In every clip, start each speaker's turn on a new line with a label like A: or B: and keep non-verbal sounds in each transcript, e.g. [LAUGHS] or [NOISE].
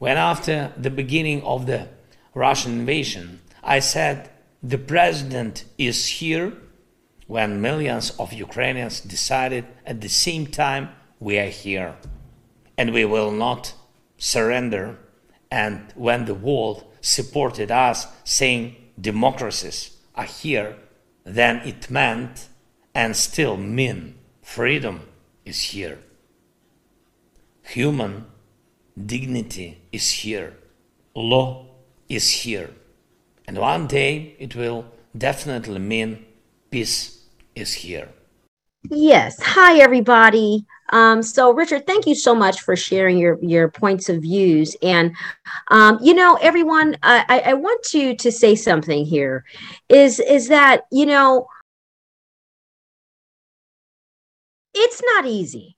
A: When after the beginning of the Russian invasion, I said the president is here, when millions of Ukrainians decided at the same time we are here and we will not surrender, and when the world supported us saying democracies are here, then it meant and still mean freedom is here. Human dignity is here. Law is here. And one day it will definitely mean peace is here.
B: Yes. Hi, everybody. Um, so, Richard, thank you so much for sharing your your points of views. And um, you know, everyone, I, I want to to say something here. Is is that you know, it's not easy.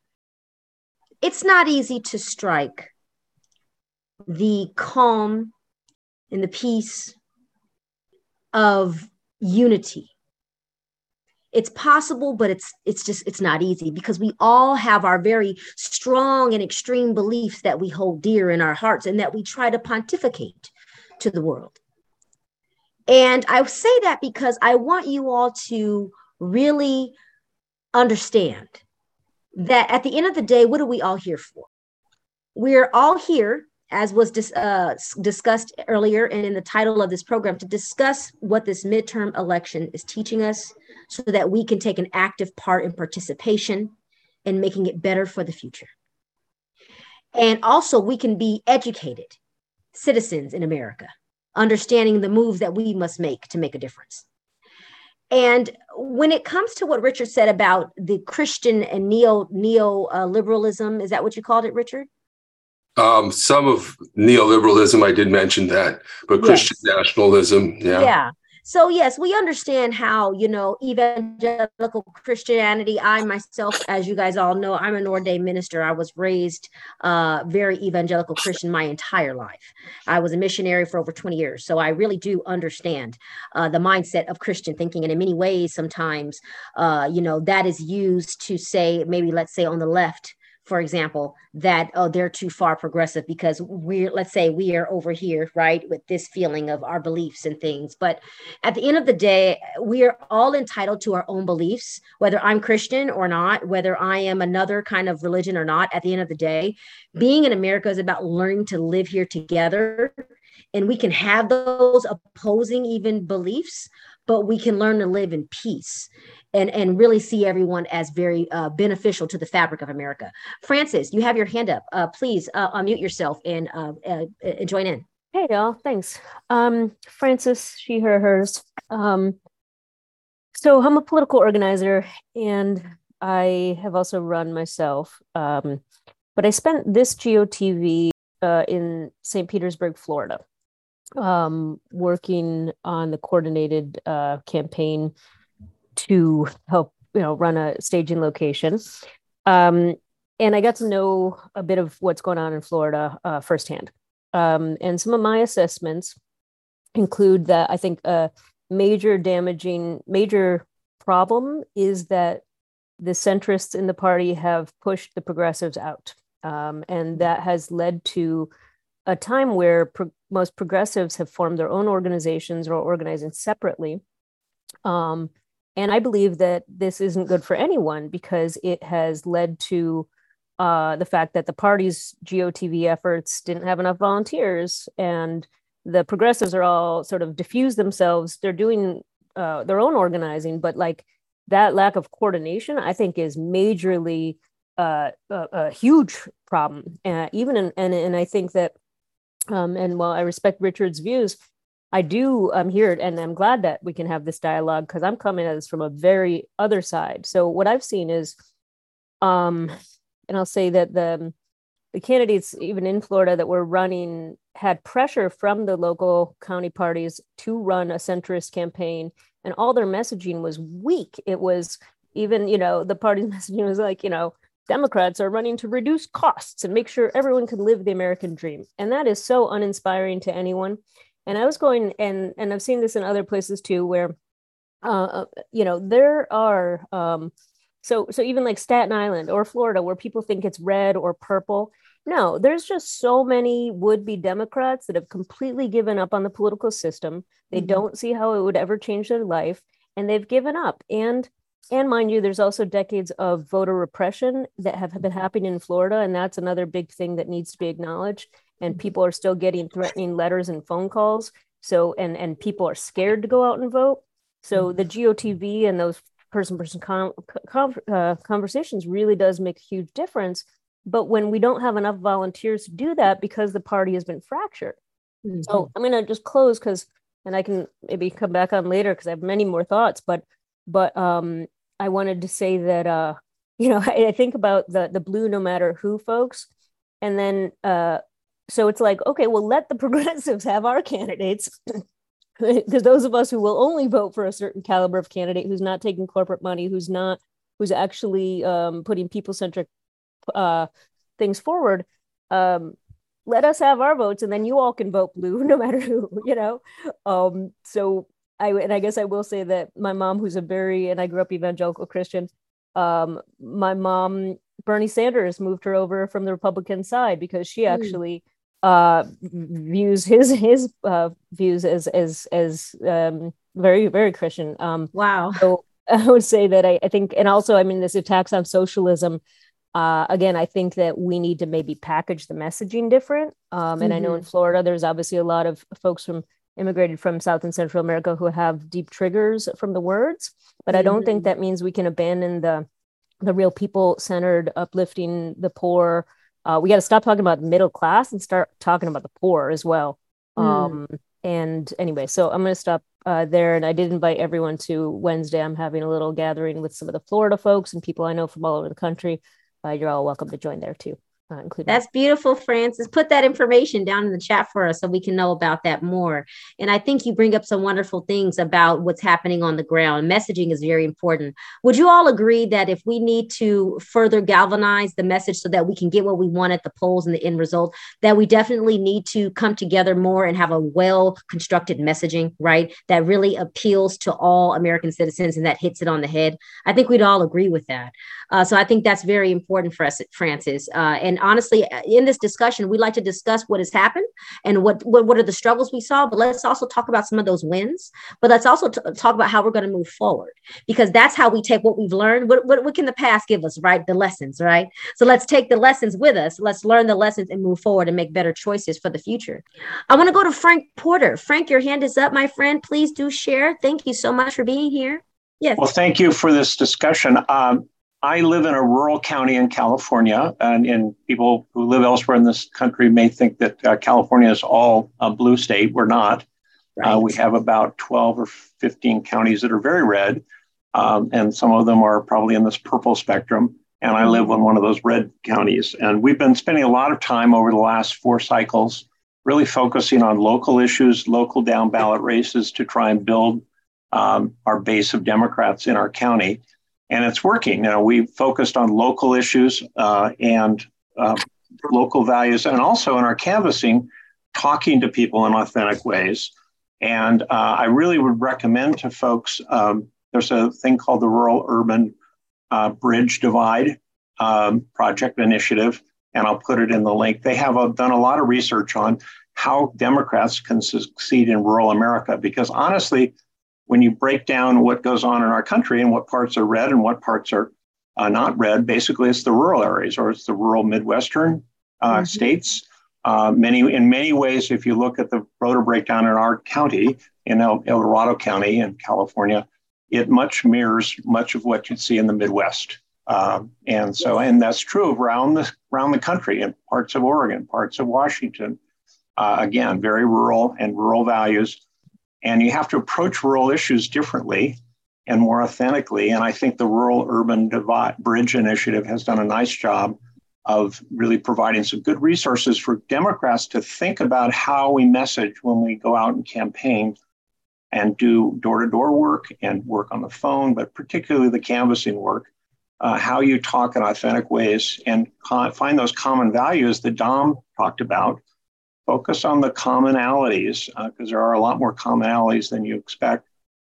B: It's not easy to strike the calm and the peace of unity. It's possible but it's it's just it's not easy because we all have our very strong and extreme beliefs that we hold dear in our hearts and that we try to pontificate to the world. And i say that because i want you all to really understand that at the end of the day what are we all here for? We're all here as was dis, uh, discussed earlier and in the title of this program, to discuss what this midterm election is teaching us so that we can take an active part in participation and making it better for the future. And also, we can be educated citizens in America, understanding the moves that we must make to make a difference. And when it comes to what Richard said about the Christian and neo neo uh, liberalism, is that what you called it, Richard?
C: Um, some of neoliberalism, I did mention that, but Christian yes. nationalism, yeah.
B: Yeah. So yes, we understand how you know evangelical Christianity. I myself, as you guys all know, I'm an ordained minister. I was raised uh, very evangelical Christian my entire life. I was a missionary for over 20 years, so I really do understand uh, the mindset of Christian thinking. And in many ways, sometimes uh, you know that is used to say maybe let's say on the left for example, that oh they're too far progressive because we're let's say we are over here, right, with this feeling of our beliefs and things. But at the end of the day, we are all entitled to our own beliefs, whether I'm Christian or not, whether I am another kind of religion or not. At the end of the day, being in America is about learning to live here together. And we can have those opposing even beliefs, but we can learn to live in peace and, and really see everyone as very uh, beneficial to the fabric of America. Francis, you have your hand up. Uh, please uh, unmute yourself and uh, uh, uh, join in.
D: Hey, y'all. Thanks. Um, Francis, she, her, hers. Um, so I'm a political organizer and I have also run myself. Um, but I spent this GOTV in St. Petersburg, Florida, um, working on the coordinated campaign to help you know run a staging location. Um, and i got to know a bit of what's going on in florida uh, firsthand. Um, and some of my assessments include that i think a major damaging major problem is that the centrists in the party have pushed the progressives out. Um, and that has led to a time where pro- most progressives have formed their own organizations or organizing separately. Um, and I believe that this isn't good for anyone because it has led to uh, the fact that the party's GOTV efforts didn't have enough volunteers, and the progressives are all sort of diffuse themselves. They're doing uh, their own organizing, but like that lack of coordination, I think, is majorly uh, a, a, huge problem. Uh, even in, and and I think that, um, and while I respect Richard's views, I do I'm here and I'm glad that we can have this dialogue because I'm coming at this from a very other side. So what I've seen is um and I'll say that the the candidates even in Florida that were running had pressure from the local county parties to run a centrist campaign and all their messaging was weak. It was even, you know, the party's [LAUGHS] messaging was like, you know, Democrats are running to reduce costs and make sure everyone can live the American dream. And that is so uninspiring to anyone and i was going and and i've seen this in other places too where uh, uh you know there are um so so even like staten island or florida where people think it's red or purple No, there's just so many would be Democrats that have completely given up on the political system. They mm-hmm. don't see how it would ever change their life, and they've given up. And and mind you, there's also decades of voter repression that have been happening in Florida, and that's another big thing that needs to be acknowledged. And people are still getting threatening letters and phone calls. So and and people are scared to go out and vote. So mm-hmm. the GOTV and those person person uh, conversations really does make a huge difference but when we don't have enough volunteers to do that because the party has been fractured. Mm-hmm. So I'm going to just close because, and I can maybe come back on later because I have many more thoughts. But, but um, I wanted to say that, uh, [LAUGHS] you know, I, I think about the the blue no matter who folks, and then uh, so it's like, okay, well, let the [LAUGHS] progressives have our candidates. [LAUGHS] Because those of us who will only vote for a certain caliber of candidate who's not taking corporate money, who's not, who's actually um, putting people centric uh, things forward, um, let us have our votes, and then you all can vote blue, [LAUGHS] no matter who, you know. Um, so I and I guess I will say that my mom, who's a very and I grew up evangelical Christian, um, my mom Bernie Sanders moved her over from the Republican side because she hmm. actually uh, views his his uh, views as as as um, very very Christian. Um,
B: wow.
D: So [LAUGHS] I would say that I, I think, and also I mean, this attacks on socialism uh, again, I think that we need to maybe package the messaging different. Um, and mm-hmm. I know in mm-hmm. Florida, there's obviously a lot of folks from immigrated from South and Central America who have deep triggers from the words, but mm-hmm. I don't think mm-hmm. that means we can abandon the the real people centered, uplifting the poor. Uh, we got to stop talking about the middle class and start talking about the poor as well. Mm. Um, and anyway, so I'm going to stop uh, there. And I did invite everyone to Wednesday. I'm having a little gathering with some of the Florida folks and people I know from all over the country uh, you're all welcome to join there too uh, including
B: that's beautiful Francis. put that information down in the chat for us so we can know about that more. And i think you bring up some wonderful things about what's happening on the ground. Messaging is very important. Would you all agree that if we need to further galvanize the message so that we can get what we want at the polls and the end result that we definitely need to come together more and have a well constructed messaging right that really appeals to all american citizens and that hits it on the head? I think we'd all agree with that. Uh, so i think that's very important for us Francis. uh, and honestly, in this discussion, we like to discuss what has happened and what, what, what are the struggles we saw, but let's also talk about some of those wins. But let's also t- talk about how we're going to move forward because that's how we take what we've learned. What, what, what can the past give us, right? The lessons, right? So let's take the lessons with us. Let's learn the lessons and move forward and make better choices for the future. I want to go to Frank Porter. Frank, your hand is up, my friend. Please do share. Thank you so much for being here.
E: Yes. Well, thank you for this discussion. Um, I live in a rural county in California, and, and people who live elsewhere in this country may think that uh, California is all a blue state. We're not. Uh, right. Uh, we have about 12 or 15 counties that are very red, um, and some of them are probably in this purple spectrum. And I live in one of those red counties. And we've been spending a lot of time over the last four cycles really focusing on local issues, local down ballot races to try and build um, our base of Democrats in our county and it's working. Now we focused on local issues uh, and uh, local values, and also in our canvassing, talking to people in authentic ways. And uh, I really would recommend to folks. Um, there's a thing called the Rural Urban uh, Bridge Divide um, Project Initiative, and I'll put it in the link. They have a, done a lot of research on how Democrats can succeed in rural America because honestly, when you break down what goes on in our country and what parts are red and what parts are uh, not red, basically it's the rural areas or it's the rural Midwestern uh, mm-hmm. states. Uh, many in many ways, if you look at the voter breakdown in our county, in El, El Dorado County in California, it much mirrors much of what you see in the Midwest. Um, and so, and that's true around the around the country in parts of Oregon, parts of Washington. Uh, again, very rural and rural values. And you have to approach rural issues differently and more authentically. And I think the Rural Urban Divide Bridge Initiative has done a nice job of really providing some good resources for Democrats to think about how we message when we go out and campaign and do door to door work and work on the phone, but particularly the canvassing work. Uh, how you talk in authentic ways and find those common values that Dom talked about focus on the commonalities because uh, there are a lot more commonalities than you expect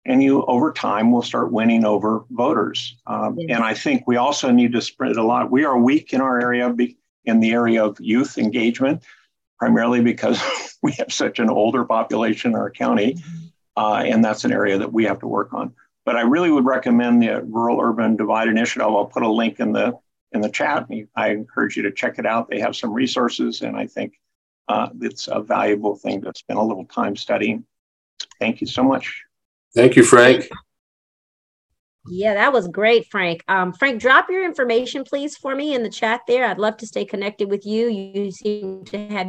E: and you over time will start winning over voters um, yes. and i think we also need to spread a lot we are weak in our area be, in the area of youth engagement, primarily because [LAUGHS] we have such an older population in our county. Uh, and that's an area that we have to work on. But I really would recommend the Rural Urban Divide Initiative. I'll put a link in the in the chat. I encourage you to check it out. They have some resources, and I think uh, it's a valuable thing to spend a little time studying. Thank you so much.
C: Thank you, Frank.
B: Yeah, that was great, Frank. Um, Frank, drop your information, please, for me in the chat there. I'd love to stay connected with you. You seem to have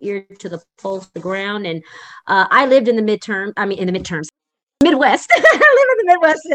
B: ear to the pulse, of the ground. And uh, I lived in the midterm, I mean, in the midterms, Midwest. [LAUGHS] I live in the Midwest.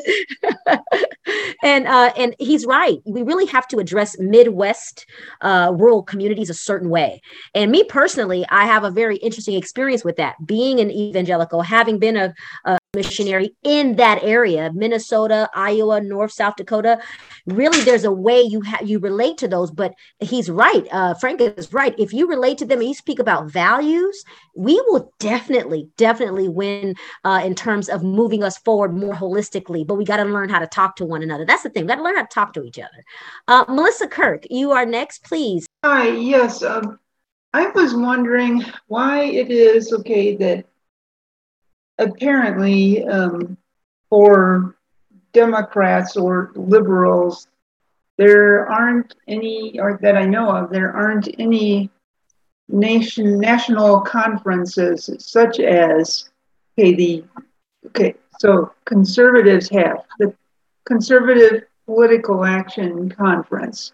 B: and uh, and he's right. We really have to address Midwest uh, rural communities a certain way. And me personally, I have a very interesting experience with that. Being an evangelical, having been a, a missionary in that area minnesota iowa north south dakota. Really there's a way you have you relate to those but he's right uh, frank is right. If you relate to them and you speak about values we will definitely definitely win uh, in terms of moving us forward more holistically but we got to learn how to talk to one another. That's the thing we got to learn how to talk to each other. Uh, melissa kirk you are next please.
F: Hi yes um, i was wondering why it is okay that apparently um, for Democrats or liberals, there aren't any, or that I know of, there aren't any nation national conferences such as okay the okay so conservatives have the conservative political action conference.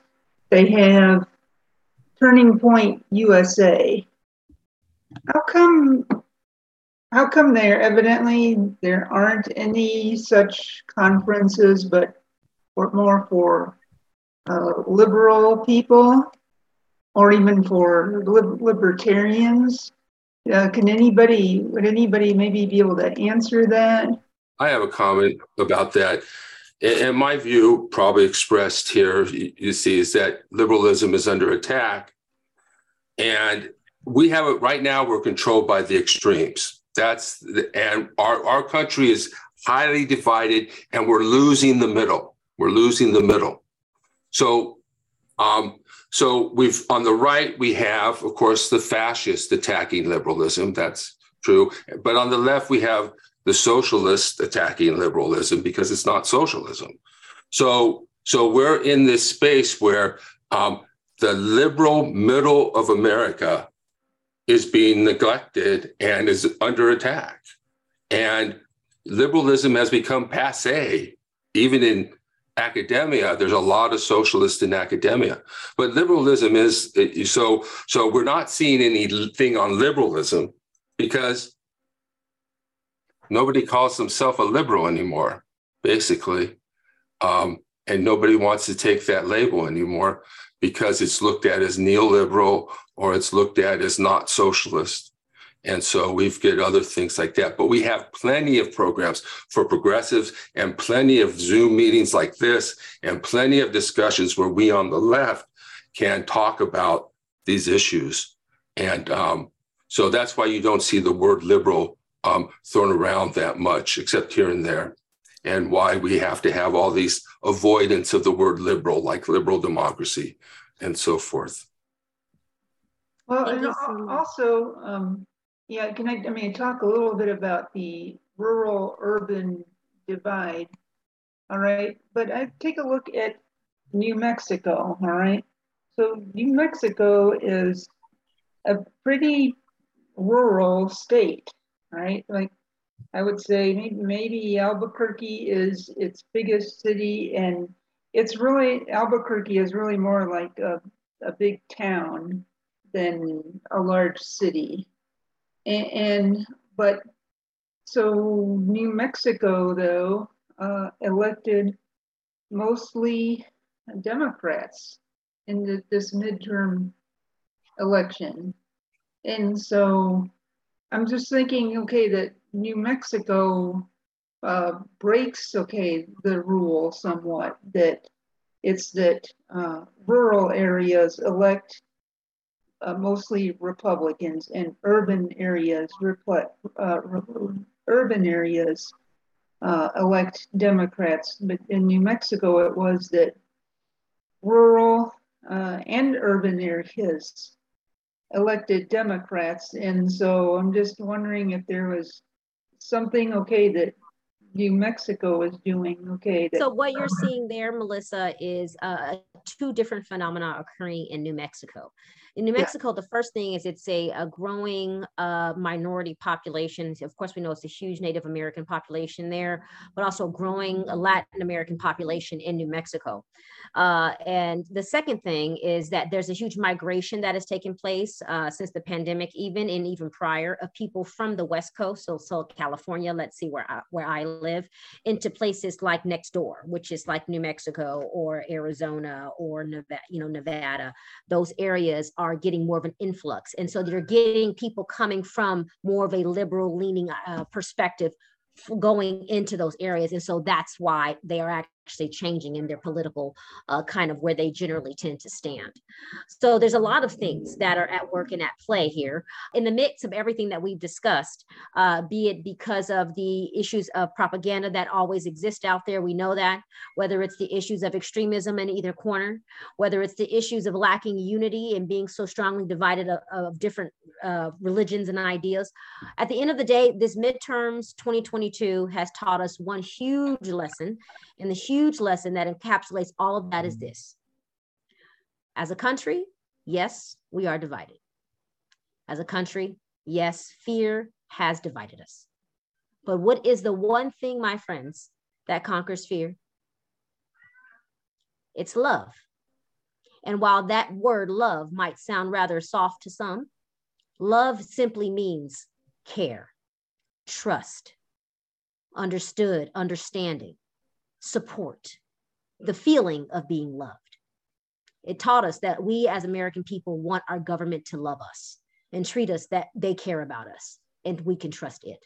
F: They have turning point usa how come how come there evidently there aren't any such conferences, but for, more for uh, liberal people or even for libertarians? Uh, can anybody, would anybody maybe be able to answer that?
C: I have a comment about that. And my view, probably expressed here, you see, is that liberalism is under attack. And we have it right now, we're controlled by the extremes. That's the, and our, our country is highly divided and we're losing the middle. We're losing the middle. So, um, so we've on the right, we have, of course, the fascist attacking liberalism. That's true. But on the left, we have the socialist attacking liberalism because it's not socialism. So, so we're in this space where um, the liberal middle of America is being neglected and is under attack. And liberalism has become passe, even in academia. There's a lot of socialists in academia, but liberalism is so. So we're not seeing anything on liberalism because nobody calls himself a liberal anymore, basically, um, and nobody wants to take that label anymore because it's looked at as neoliberal or it's looked at as not socialist. And so we've got other things like that. But we have plenty of programs for progressives and plenty of Zoom meetings like this and plenty of discussions where we on the left can talk about these issues. And um, so that's why you don't see the word liberal um, thrown around that much, except here and there. And why we have to have all these avoidance of the word liberal, like liberal democracy and so forth.
F: Well, and also, um, yeah, can I, I mean, talk a little bit about the rural urban divide. All right. But I take a look at New Mexico. All right. So New Mexico is a pretty rural state, right? Like I would say maybe, Albuquerque is its biggest city and it's really Albuquerque is really more like a, a big town than a large city. And, and but so New Mexico though uh, elected mostly Democrats in the, this midterm election. And so I'm just thinking, okay, that New Mexico uh, breaks, okay, the rule somewhat that it's that uh, rural areas elect uh, mostly Republicans and urban areas, uh, urban areas uh, elect Democrats. But in New Mexico, it was that rural uh, and urban are his elected Democrats. And so I'm just wondering if there was something okay that New Mexico is doing okay.
B: so what you're seeing there, Melissa, is uh, two different phenomena occurring in New Mexico. In New Mexico, yeah. the first thing is it's a, a growing uh, minority population. Of course, we know it's a huge Native American population there, but also growing Latin American population in New Mexico. Uh, and the second thing is that there's a huge migration that has taken place uh, since the pandemic, even and even prior, of people from the West Coast, so, so California, let's see where I, where I live, into places like next door, which is like New Mexico or Arizona or Nevada, you know, Nevada. Those areas are getting more of an influx. And so they're getting people coming from more of a liberal leaning uh, perspective going into those areas. And so that's why they are actually changing in their political uh, kind of where they generally tend to stand. So there's a lot of things that are at work and at play here in the mix of everything that we've discussed, uh, be it because of the issues of propaganda that always exist out there. We know that, whether it's the issues of extremism in either corner, whether it's the issues of lacking unity and being so strongly divided of, of different uh, religions and ideas. At the end of the day, this midterms 2022 has taught us one huge lesson, and the huge lesson that encapsulates all of that is mm. this. As a country, yes, we are divided. As a country, yes, fear has divided us. But what is the one thing, my friends, that conquers fear? It's love. And while that word love might sound rather soft to some, Love simply means care, trust, understood, understanding, support, the feeling of being loved. It taught us that we as American people want our government to love us and treat us that they care about us and we can trust it.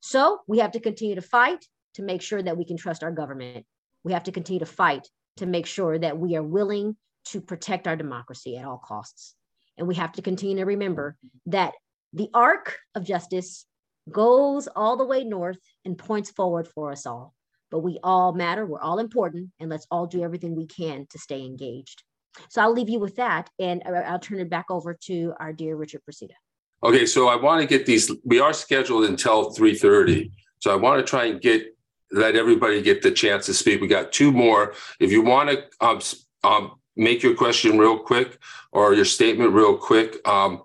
B: So we have to continue to fight to make sure that we can trust our government. We have to continue to fight to make sure that we are willing to protect our democracy at all costs. And we have to continue to remember that the arc of justice goes all the way north and points forward for us all. But we all matter, we're all important, and let's all do everything we can to stay engaged. So I'll leave you with that, and I'll turn it back over to our dear Richard Procida.
C: Okay, so I want to get these. We are scheduled until three thirty, so I want to try and get let everybody get the chance to speak. We got two more. If you want to um, um, make your question real quick or your statement real quick. Um,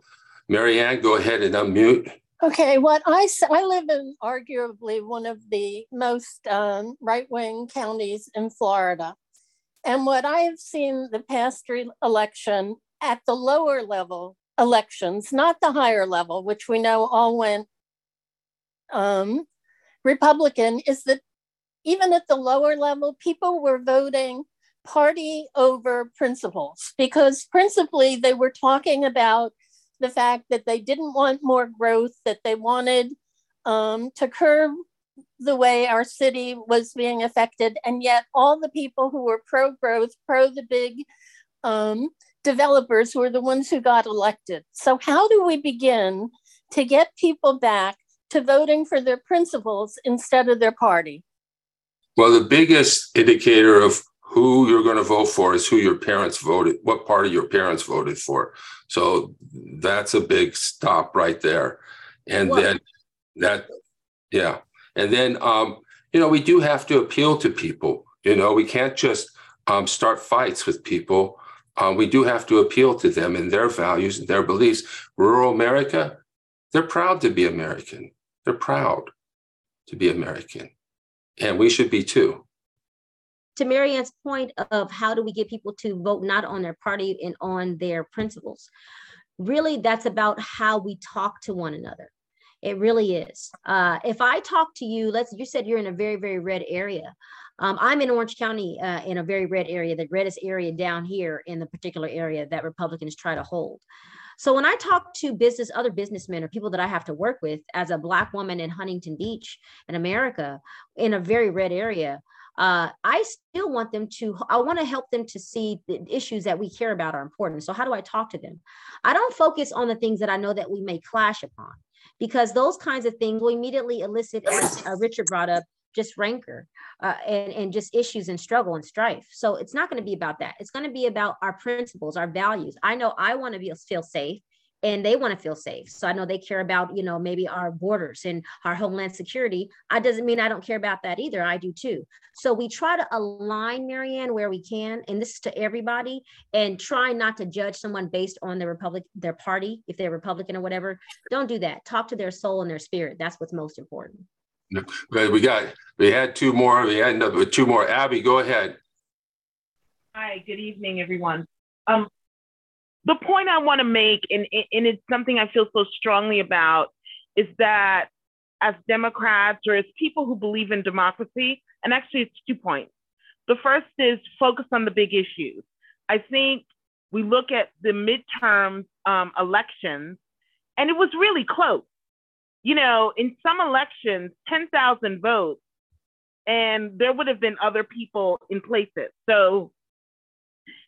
C: Marianne, go ahead and unmute.
G: Okay, what I I live in arguably one of the most um, right wing counties in Florida, and what I have seen the past election at the lower level elections, not the higher level, which we know all went um, Republican, is that even at the lower level, people were voting party over principles because principally they were talking about the fact that they didn't want more growth, that they wanted um, to curb the way our city was being affected. And yet, all the people who were pro growth, pro the big um, developers were the ones who got elected. So, how do we begin to get people back to voting for their principles instead of their party?
C: Well, the biggest indicator of who you're going to vote for is who your parents voted, what party your parents voted for. So that's a big stop right there. And then that, yeah. And then, um, you know, we do have to appeal to people. You know, we can't just um, start fights with people. Um, we do have to appeal to them and their values and their beliefs. Rural America, they're proud to be American. They're proud to be American. And we should be too
B: to Marianne's point of how do we get people to vote not on their party and on their principles, really that's about how we talk to one another. It really is. Uh, if I talk to you, let's you said you're in a very very red area. Um, I'm in Orange County uh, in a very red area, the reddest area down here in the particular area that Republicans try to hold. So when I talk to business, other businessmen or people that I have to work with as a black woman in Huntington Beach in America, in a very red area, uh, I still want them to, I want to help them to see the issues that we care about are important. So, how do I talk to them? I don't focus on the things that I know that we may clash upon because those kinds of things will immediately elicit, as uh, Richard brought up, just rancor uh, and, and just issues and struggle and strife. So it's not going to be about that. It's going to be about our principles, our values. I know I want to feel safe and they want to feel safe. So I know they care about, you know, maybe our borders and our homeland security. I doesn't mean I don't care about that either. I do too. So we try to align Marianne where we can, and this is to everybody, and try not to judge someone based on their republic, their party, if they're Republican or whatever. Don't do that. Talk to their soul and their spirit. That's what's most important.
C: We got we had two more. We had another two more. Abby, go ahead.
H: Hi, good evening, everyone. Um, the point I want to make, and, and it's something I feel so strongly about, is that as Democrats or as people who believe in democracy, and actually it's two points. The first is focus on the big issues. I think we look at the midterm um, elections, and it was really close. You know, in some elections, 10,000 votes, and there would have been other people in places. So,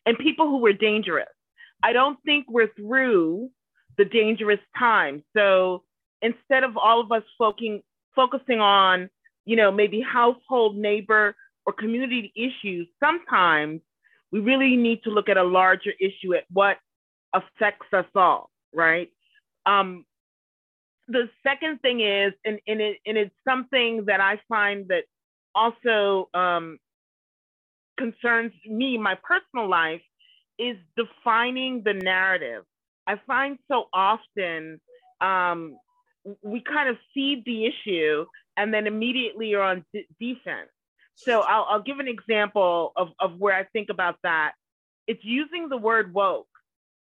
H: and people who were dangerous. I don't think we're through the dangerous time. So instead of all of us focusing focusing on, you know, maybe household, neighbor, or community issues, sometimes we really need to look at a larger issue at what affects us all, right? Um, the second thing is, and, and, it, and it's something that I find that also um, concerns me, my personal life, is defining the narrative. I find so often um, we kind of feed the issue and then immediately are on d- defense. So I'll, I'll, give an example of, of where I think about that. It's using the word woke.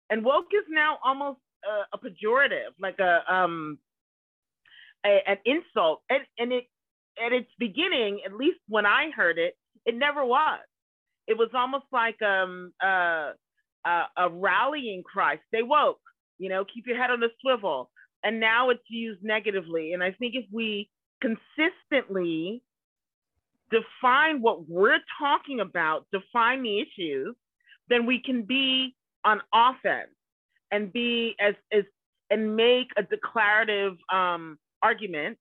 H: And woke is now almost a, a pejorative, like a, um, a, an insult. And, and it, at its beginning, at least when I heard it, it never was it was almost like um, uh, uh, a rallying cry. Stay woke, you know, keep your head on the swivel. And now it's used negatively. And I think if we consistently define what we're talking about, define the issues, then we can be on offense and be as, as and make a declarative um, argument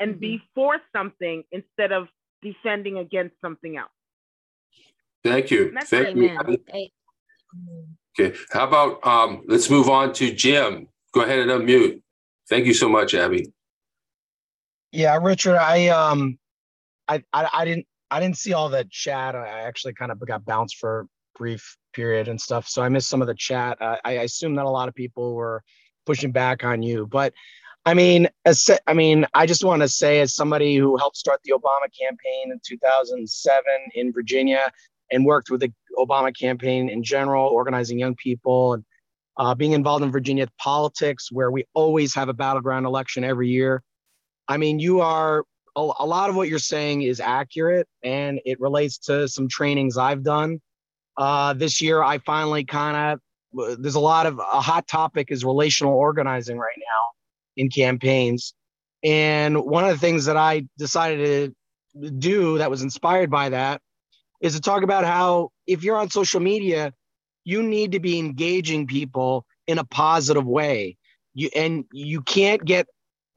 H: and mm-hmm. be for something instead of defending against something else.
C: Thank you. Thank you. Okay. How about um, let's move on to Jim. Go ahead and unmute. Thank you so much, Abby.
I: Yeah, Richard, I um I I, I didn't I didn't see all the chat. I actually kind of got bounced for a brief period and stuff. So I missed some of the chat. Uh, I assume that a lot of people were pushing back on you, but I mean, as I mean, I just want to say, as somebody who helped start the Obama campaign in 2007 in Virginia, and worked with the Obama campaign in general, organizing young people and uh, being involved in Virginia politics, where we always have a battleground election every year. I mean, you are a, lot of what you're saying is accurate, and it relates to some trainings I've done. Uh, this year, I finally kind of there's a lot of a hot topic is relational organizing right now in campaigns, and one of the things that I decided to do that was inspired by that is to talk about how if you're on social media, you need to be engaging people in a positive way. You and you can't get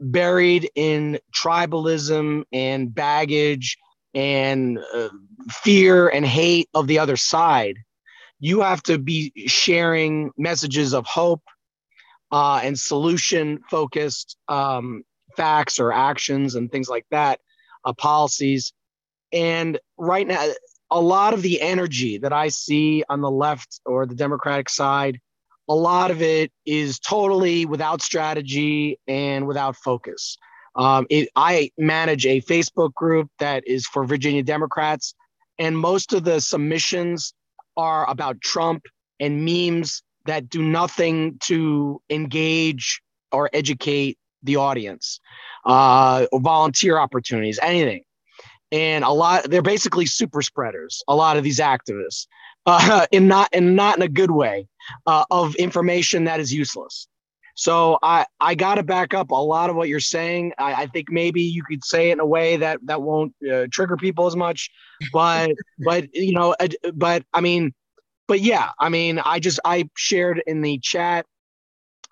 I: buried in tribalism and baggage and uh, fear and hate of the other side. You have to be sharing messages of hope uh, and solution focused um, facts or actions and things like that, uh, policies. And right now, a lot of the energy that I see on the left or the Democratic side, a lot of it is totally without strategy and without focus. Um, it, I manage a Facebook group that is for Virginia Democrats, and most of the submissions are about Trump and memes that do nothing to engage or educate the audience, uh, or volunteer opportunities, anything and a lot they're basically super spreaders a lot of these activists uh, [LAUGHS] in not in not in a good way uh, of information that is useless. So i i got to back up a lot of what you're saying. I, I, think maybe you could say it in a way that that won't uh, trigger people as much but [LAUGHS] but you know but i mean but yeah i mean i just i shared in the chat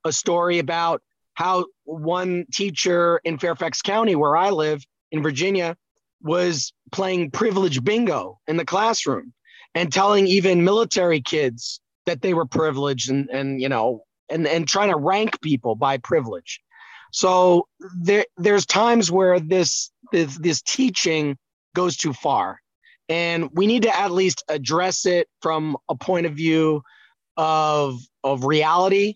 I: a story about how one teacher in fairfax county where i live in virginia was playing privilege bingo in the classroom and telling even military kids that they were privileged and and you know and and trying to rank people by privilege. So there there's times where this this, this teaching goes too far. And we need to at least address it from a point of view of of reality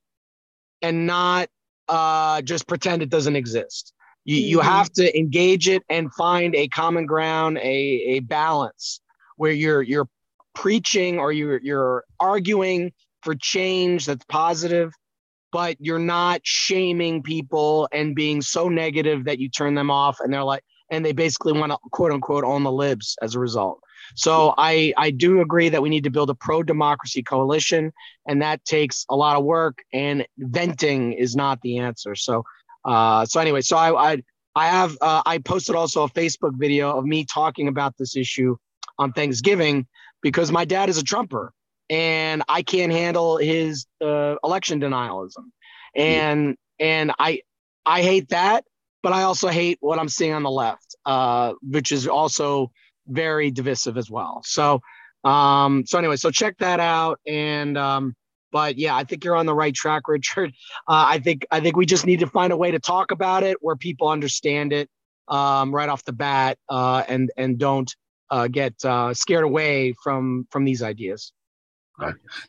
I: and not uh, just pretend it doesn't exist. You, mm-hmm. you have to engage it and find a common ground, a, a balance where you're you're preaching or you're you're arguing for change that's positive, but you're not shaming people and being so negative that you turn them off and they're like and they basically want to quote unquote own the libs as a result. So I I do agree that we need to build a pro democracy coalition, and that takes a lot of work. And venting is not the answer. So uh, so anyway, so I I, I have uh, I posted also a Facebook video of me talking about this issue on Thanksgiving because my dad is a Trumper and I can't handle his uh, election denialism, and yeah. and I I hate that, but I also hate what I'm seeing on the left, uh, which is also very divisive as well. So, um, so anyway, so check that out. And, um, but yeah, I think you're on the right track, Richard. [LAUGHS] Uh, I think I think we just need to find a way to talk about it where people understand it um, right off the bat, uh, and and don't uh, get uh, scared away from from these ideas.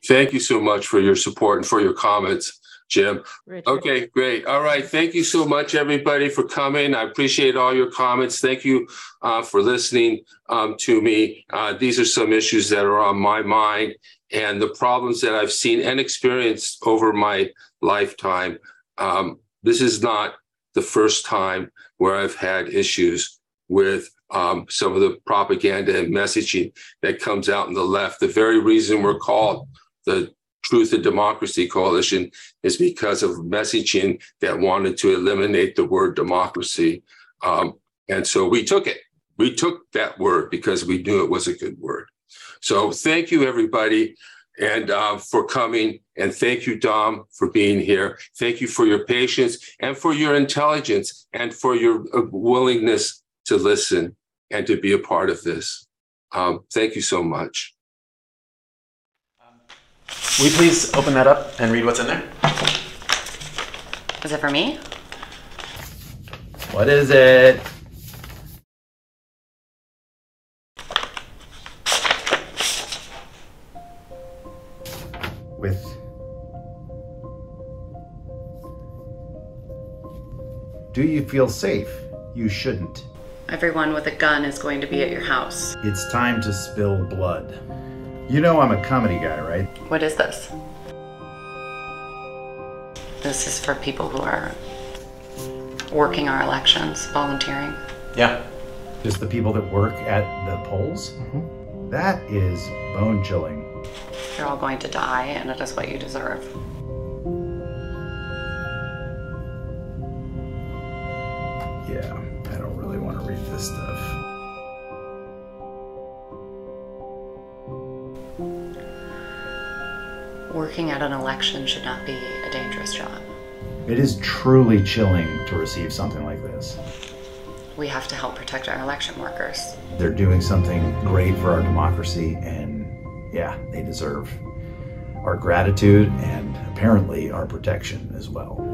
C: Thank you so much for your support and for your comments. Jim. Richard. Okay, great. All right. Thank you so much, everybody, for coming. I appreciate all your comments. Thank you uh, for listening um, to me. Uh, these are some issues that are on my mind and the problems that I've seen and experienced over my lifetime. Um, this is not the first time where I've had issues with um, some of the propaganda and messaging that comes out in the left. The very reason we're called the Truth and Democracy Coalition is because of messaging that wanted to eliminate the word democracy. Um, and so we took it. We took that word because we knew it was a good word. So thank you, everybody, and uh, for coming. And thank you, Dom, for being here. Thank you for your patience and for your intelligence and for your uh, willingness to listen and to be a part of this. Um, thank you so much.
J: Will you please open that up and read what's in there?
K: Is it for me?
J: What is it? Do you feel safe? You shouldn't.
K: Everyone with a gun is going to be at your house.
J: It's time to spill blood. You know I'm a comedy guy, right?
K: What is this? This is for people who are working our elections, volunteering.
J: Yeah. Just the people that work at the polls? Mm-hmm. That is bone chilling.
K: You're all going to die, and it is what you deserve. Working at an election should not be a dangerous job.
J: It is truly chilling to receive something like this.
K: We have to help protect our election workers.
J: They're doing something great for our democracy, and yeah, they deserve our gratitude and apparently our protection as well.